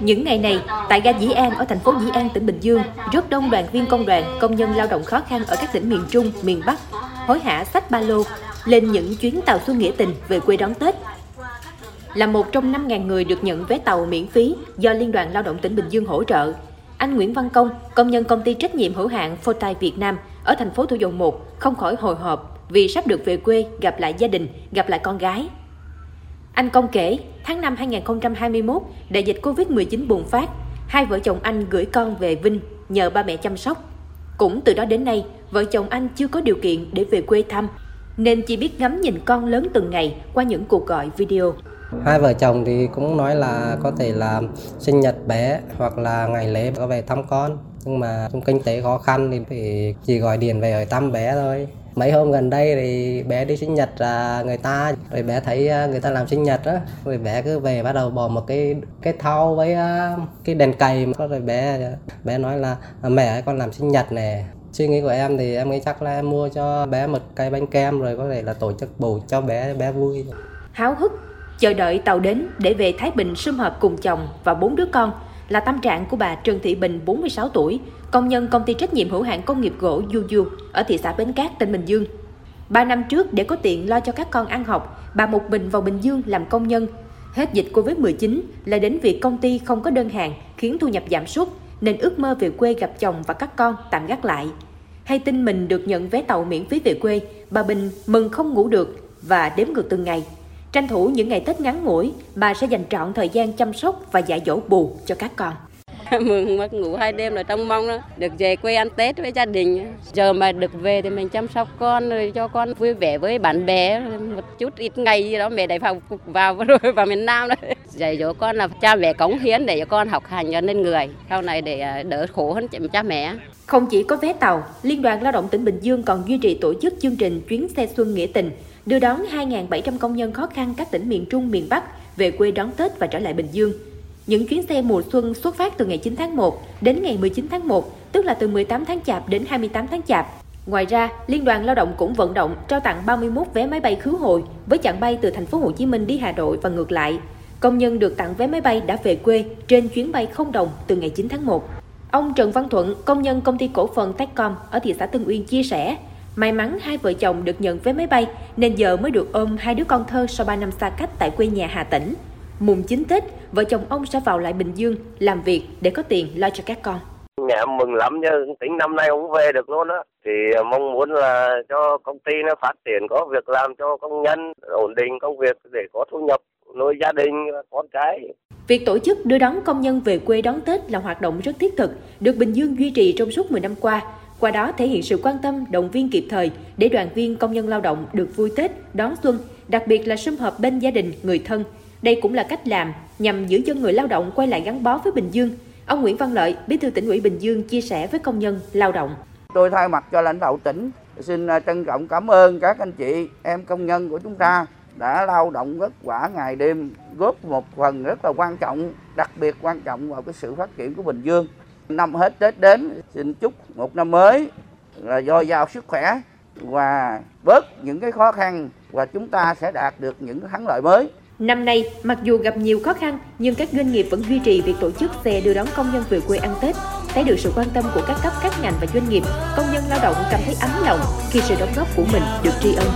Những ngày này, tại ga Dĩ An ở thành phố Dĩ An, tỉnh Bình Dương, rất đông đoàn viên công đoàn, công nhân lao động khó khăn ở các tỉnh miền Trung, miền Bắc, hối hả sách ba lô, lên những chuyến tàu xuân nghĩa tình về quê đón Tết. Là một trong 5.000 người được nhận vé tàu miễn phí do Liên đoàn Lao động tỉnh Bình Dương hỗ trợ, anh Nguyễn Văn Công, công nhân công ty trách nhiệm hữu hạn Photile Việt Nam ở thành phố Thủ Dầu Một, không khỏi hồi hộp vì sắp được về quê gặp lại gia đình, gặp lại con gái. Anh Công kể, tháng 5 2021, đại dịch Covid-19 bùng phát, hai vợ chồng anh gửi con về Vinh nhờ ba mẹ chăm sóc. Cũng từ đó đến nay, vợ chồng anh chưa có điều kiện để về quê thăm, nên chỉ biết ngắm nhìn con lớn từng ngày qua những cuộc gọi video. Hai vợ chồng thì cũng nói là có thể là sinh nhật bé hoặc là ngày lễ có về thăm con. Nhưng mà trong kinh tế khó khăn thì phải chỉ gọi điện về ở thăm bé thôi. Mấy hôm gần đây thì bé đi sinh nhật là người ta rồi bé thấy à, người ta làm sinh nhật á rồi bé cứ về bắt đầu bỏ một cái cái thau với à, cái đèn cày rồi bé bé nói là à, mẹ ơi con làm sinh nhật nè. Suy nghĩ của em thì em nghĩ chắc là em mua cho bé một cây bánh kem rồi có thể là tổ chức bù cho bé bé vui. Háo hức chờ đợi tàu đến để về Thái Bình sum họp cùng chồng và bốn đứa con là tâm trạng của bà Trần Thị Bình 46 tuổi, công nhân công ty trách nhiệm hữu hạn công nghiệp gỗ Du Du ở thị xã Bến Cát, tỉnh Bình Dương. Ba năm trước để có tiền lo cho các con ăn học, bà một mình vào Bình Dương làm công nhân. Hết dịch Covid-19 là đến việc công ty không có đơn hàng khiến thu nhập giảm sút nên ước mơ về quê gặp chồng và các con tạm gác lại. Hay tin mình được nhận vé tàu miễn phí về quê, bà Bình mừng không ngủ được và đếm ngược từng ngày Tranh thủ những ngày Tết ngắn ngủi, bà sẽ dành trọn thời gian chăm sóc và dạy dỗ bù cho các con. mừng mất ngủ hai đêm rồi trong mong đó. được về quê ăn Tết với gia đình. Giờ mà được về thì mình chăm sóc con rồi cho con vui vẻ với bạn bè một chút ít ngày gì đó mẹ đại vào vào rồi vào miền Nam đấy. Dạy dỗ con là cha mẹ cống hiến để cho con học hành cho nên người sau này để à, đỡ khổ hơn cha mẹ. Không chỉ có vé tàu, Liên đoàn Lao động tỉnh Bình Dương còn duy trì tổ chức chương trình chuyến xe xuân nghĩa tình đưa đón 2.700 công nhân khó khăn các tỉnh miền Trung, miền Bắc về quê đón Tết và trở lại Bình Dương. Những chuyến xe mùa xuân xuất phát từ ngày 9 tháng 1 đến ngày 19 tháng 1, tức là từ 18 tháng Chạp đến 28 tháng Chạp. Ngoài ra, Liên đoàn Lao động cũng vận động trao tặng 31 vé máy bay khứ hồi với chặng bay từ thành phố Hồ Chí Minh đi Hà Nội và ngược lại. Công nhân được tặng vé máy bay đã về quê trên chuyến bay không đồng từ ngày 9 tháng 1. Ông Trần Văn Thuận, công nhân công ty cổ phần Techcom ở thị xã Tân Uyên chia sẻ, May mắn hai vợ chồng được nhận vé máy bay nên giờ mới được ôm hai đứa con thơ sau 3 năm xa cách tại quê nhà Hà Tĩnh. Mùng 9 Tết, vợ chồng ông sẽ vào lại Bình Dương làm việc để có tiền lo cho các con. Nhà mừng lắm chứ, tính năm nay cũng về được luôn á. Thì mong muốn là cho công ty nó phát triển, có việc làm cho công nhân, ổn định công việc để có thu nhập nuôi gia đình, con cái. Việc tổ chức đưa đón công nhân về quê đón Tết là hoạt động rất thiết thực, được Bình Dương duy trì trong suốt 10 năm qua qua đó thể hiện sự quan tâm, động viên kịp thời để đoàn viên công nhân lao động được vui Tết, đón xuân, đặc biệt là sum họp bên gia đình, người thân. Đây cũng là cách làm nhằm giữ chân người lao động quay lại gắn bó với Bình Dương. Ông Nguyễn Văn Lợi, Bí thư tỉnh ủy Bình Dương chia sẻ với công nhân lao động. Tôi thay mặt cho lãnh đạo tỉnh xin à, trân trọng cảm ơn các anh chị em công nhân của chúng ta đã lao động vất vả ngày đêm góp một phần rất là quan trọng, đặc biệt quan trọng vào cái sự phát triển của Bình Dương. Năm hết Tết đến, xin chúc một năm mới là dồi dào sức khỏe và bớt những cái khó khăn và chúng ta sẽ đạt được những thắng lợi mới. Năm nay, mặc dù gặp nhiều khó khăn, nhưng các doanh nghiệp vẫn duy trì việc tổ chức xe đưa đón công nhân về quê ăn Tết. Thấy được sự quan tâm của các cấp các ngành và doanh nghiệp, công nhân lao động cảm thấy ấm lòng khi sự đóng góp của mình được tri ân.